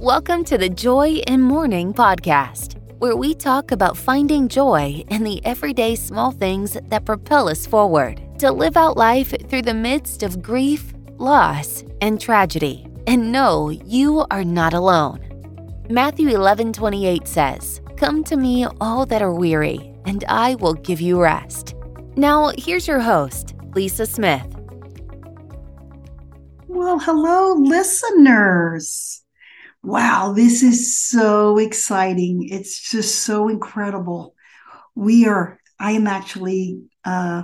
Welcome to the Joy in Morning podcast, where we talk about finding joy in the everyday small things that propel us forward to live out life through the midst of grief, loss, and tragedy. And know you are not alone. Matthew 11 28 says, Come to me, all that are weary, and I will give you rest. Now, here's your host, Lisa Smith. Well, hello, listeners. Wow, this is so exciting. It's just so incredible. We are, I am actually, uh,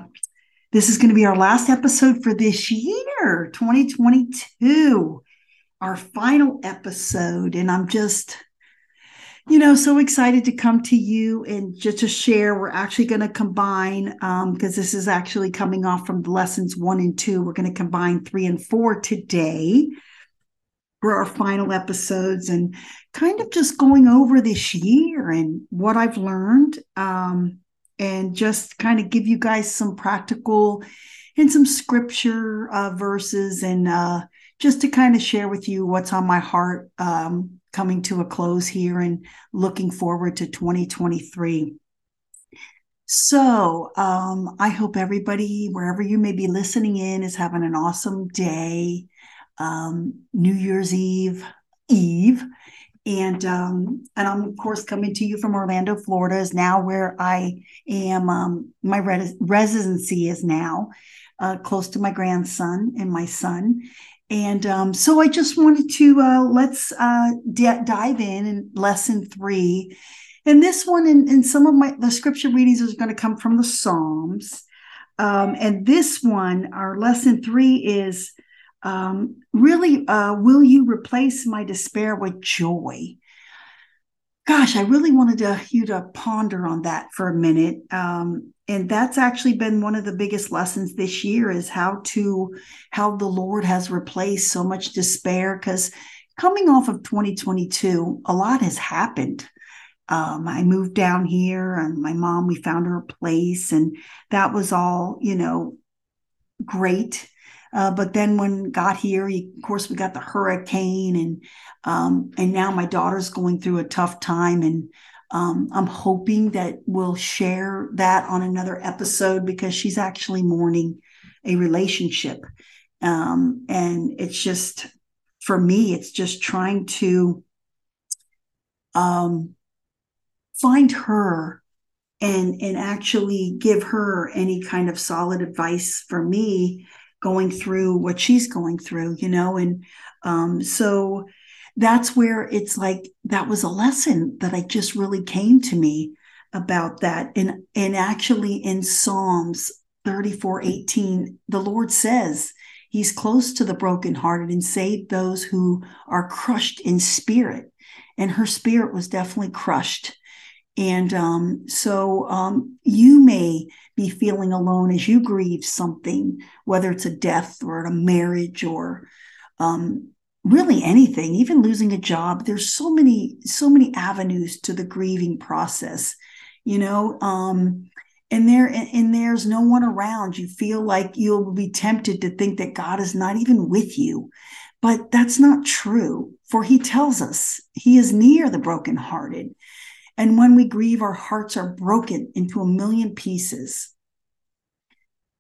this is going to be our last episode for this year, 2022, our final episode. And I'm just, you know, so excited to come to you and just to share. We're actually going to combine, because um, this is actually coming off from lessons one and two. We're going to combine three and four today for our final episodes and kind of just going over this year and what I've learned. Um, and just kind of give you guys some practical and some scripture uh, verses and uh, just to kind of share with you what's on my heart um, coming to a close here and looking forward to 2023. So, um, I hope everybody, wherever you may be listening in, is having an awesome day, um, New Year's Eve, Eve, and um, and I'm of course coming to you from Orlando, Florida, is now where I am. Um, my res- residency is now uh, close to my grandson and my son, and um, so I just wanted to uh, let's uh, d- dive in in lesson three. And this one, and, and some of my the scripture readings is going to come from the Psalms. Um, and this one, our lesson three is um, really, uh, will you replace my despair with joy? Gosh, I really wanted to, you to ponder on that for a minute. Um, and that's actually been one of the biggest lessons this year is how to how the lord has replaced so much despair because coming off of 2022 a lot has happened um, i moved down here and my mom we found her a place and that was all you know great uh, but then when got here, of course, we got the hurricane, and um, and now my daughter's going through a tough time, and um, I'm hoping that we'll share that on another episode because she's actually mourning a relationship. Um, and it's just, for me, it's just trying to um, find her and and actually give her any kind of solid advice for me going through what she's going through you know and um, so that's where it's like that was a lesson that I just really came to me about that. And and actually in Psalms 34, 18, the Lord says he's close to the brokenhearted and save those who are crushed in spirit. And her spirit was definitely crushed. And um, so um, you may be feeling alone as you grieve something, whether it's a death or a marriage or um, really anything even losing a job. There's so many so many avenues to the grieving process you know um and there and there's no one around. You feel like you'll be tempted to think that god is not even with you but that's not true for he tells us he is near the brokenhearted and when we grieve our hearts are broken into a million pieces.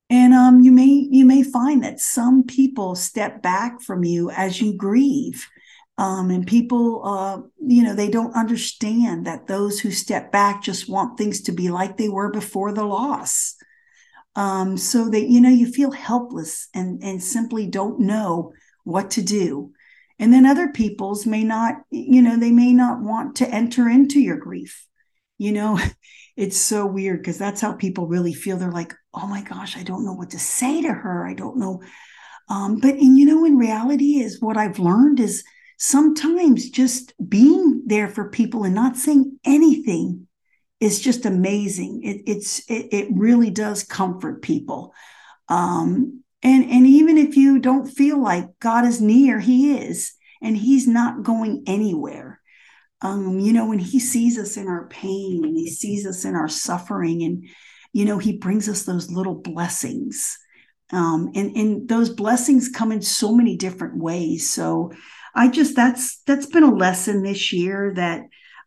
And um, you may you may find that some people step back from you as you grieve. Um, and people uh, you know they don't understand that those who step back just want things to be like they were before the loss. Um, so that you know you feel helpless and and simply don't know what to do and then other people's may not you know they may not want to enter into your grief you know it's so weird because that's how people really feel they're like oh my gosh, I don't know what to say to her. I don't know. Um, but, and you know, in reality, is what I've learned is sometimes just being there for people and not saying anything is just amazing. It, it's, it, it really does comfort people. Um, and, and even if you don't feel like God is near, He is, and He's not going anywhere. Um, you know, when He sees us in our pain and He sees us in our suffering and you know, he brings us those little blessings. Um, and, and those blessings come in so many different ways. So I just that's that's been a lesson this year that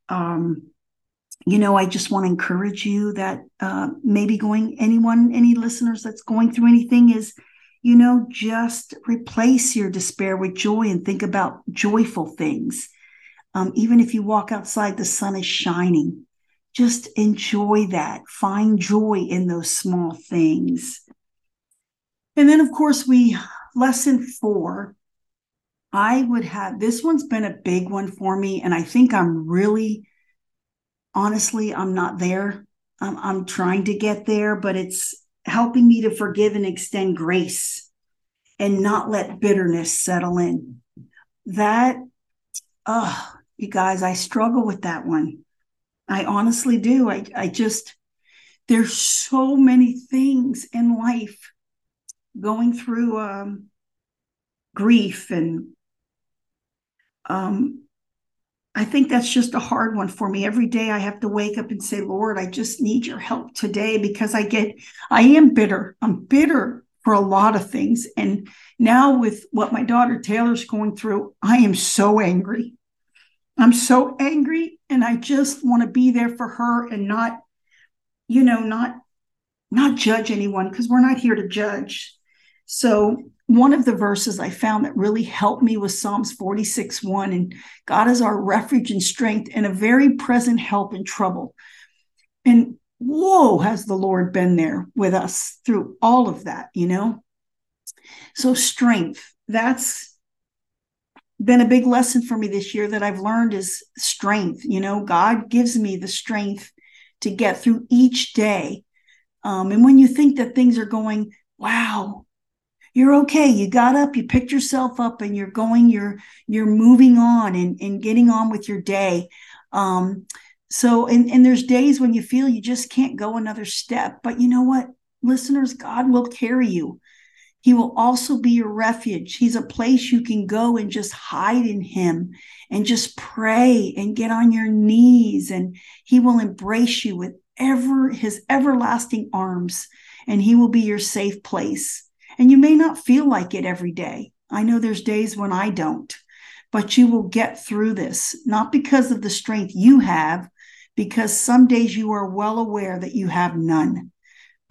um you know, I just want to encourage you that uh, maybe going anyone, any listeners that's going through anything is, you know, just replace your despair with joy and think about joyful things. Um, even if you walk outside, the sun is shining. Just enjoy that. Find joy in those small things. And then, of course, we, lesson four, I would have this one's been a big one for me. And I think I'm really, honestly, I'm not there. I'm, I'm trying to get there, but it's helping me to forgive and extend grace and not let bitterness settle in. That, oh, you guys, I struggle with that one. I honestly do. I, I just, there's so many things in life going through um, grief and um, I think that's just a hard one for me. Every day I have to wake up and say, Lord, I just need your help today because I get, I am bitter. I'm bitter for a lot of things. And now with what my daughter Taylor's going through, I am so angry. I'm so angry and I just want to be there for her and not, you know, not not judge anyone because we're not here to judge. So one of the verses I found that really helped me was Psalms 46 1. And God is our refuge and strength and a very present help in trouble. And whoa, has the Lord been there with us through all of that, you know? So, strength, that's been a big lesson for me this year that I've learned is strength. You know, God gives me the strength to get through each day. Um, and when you think that things are going, wow, you're okay. You got up, you picked yourself up, and you're going, you're you're moving on and, and getting on with your day. Um, so and, and there's days when you feel you just can't go another step. But you know what, listeners, God will carry you. He will also be your refuge. He's a place you can go and just hide in Him and just pray and get on your knees, and He will embrace you with ever His everlasting arms, and He will be your safe place. And you may not feel like it every day. I know there's days when I don't, but you will get through this, not because of the strength you have, because some days you are well aware that you have none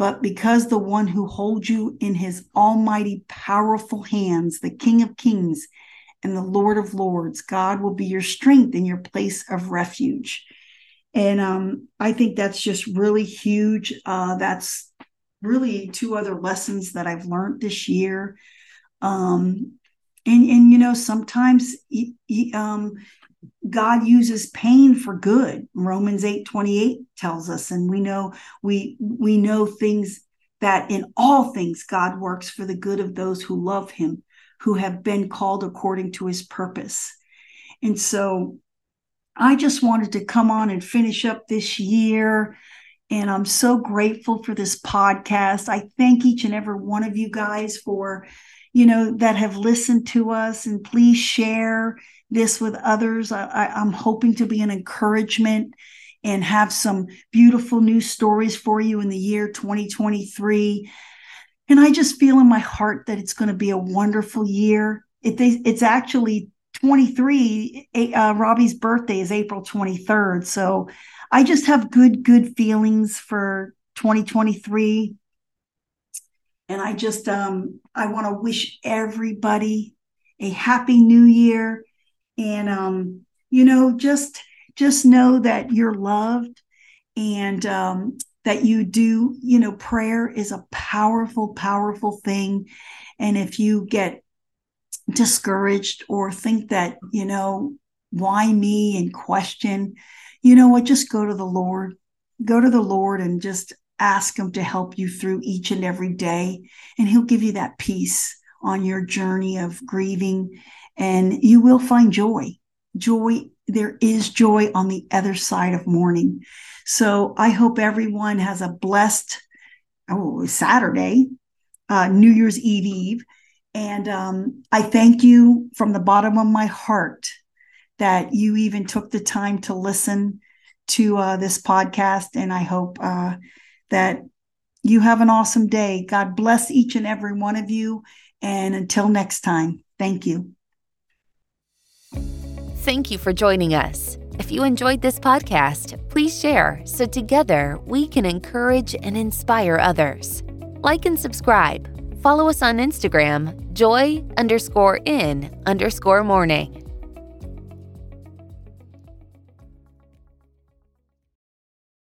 but because the one who holds you in his almighty, powerful hands, the King of kings and the Lord of lords, God will be your strength and your place of refuge. And um, I think that's just really huge. Uh, that's really two other lessons that I've learned this year. Um, and and you know sometimes he, he, um, God uses pain for good. Romans 8 28 tells us, and we know we we know things that in all things God works for the good of those who love him, who have been called according to his purpose. And so I just wanted to come on and finish up this year. And I'm so grateful for this podcast. I thank each and every one of you guys for, you know, that have listened to us. And please share this with others. I, am hoping to be an encouragement and have some beautiful new stories for you in the year 2023. And I just feel in my heart that it's going to be a wonderful year. It, it's actually 23. Uh, Robbie's birthday is April 23rd. So I just have good, good feelings for 2023. And I just, um, I want to wish everybody a happy new year and um, you know just just know that you're loved and um, that you do you know prayer is a powerful powerful thing and if you get discouraged or think that you know why me and question you know what just go to the lord go to the lord and just ask him to help you through each and every day and he'll give you that peace on your journey of grieving and you will find joy. Joy, there is joy on the other side of mourning. So I hope everyone has a blessed oh, Saturday, uh, New Year's Eve Eve. And um, I thank you from the bottom of my heart that you even took the time to listen to uh, this podcast. And I hope uh, that you have an awesome day. God bless each and every one of you. And until next time, thank you. Thank you for joining us. If you enjoyed this podcast, please share so together we can encourage and inspire others. Like and subscribe. Follow us on Instagram, joy underscore in underscore morning.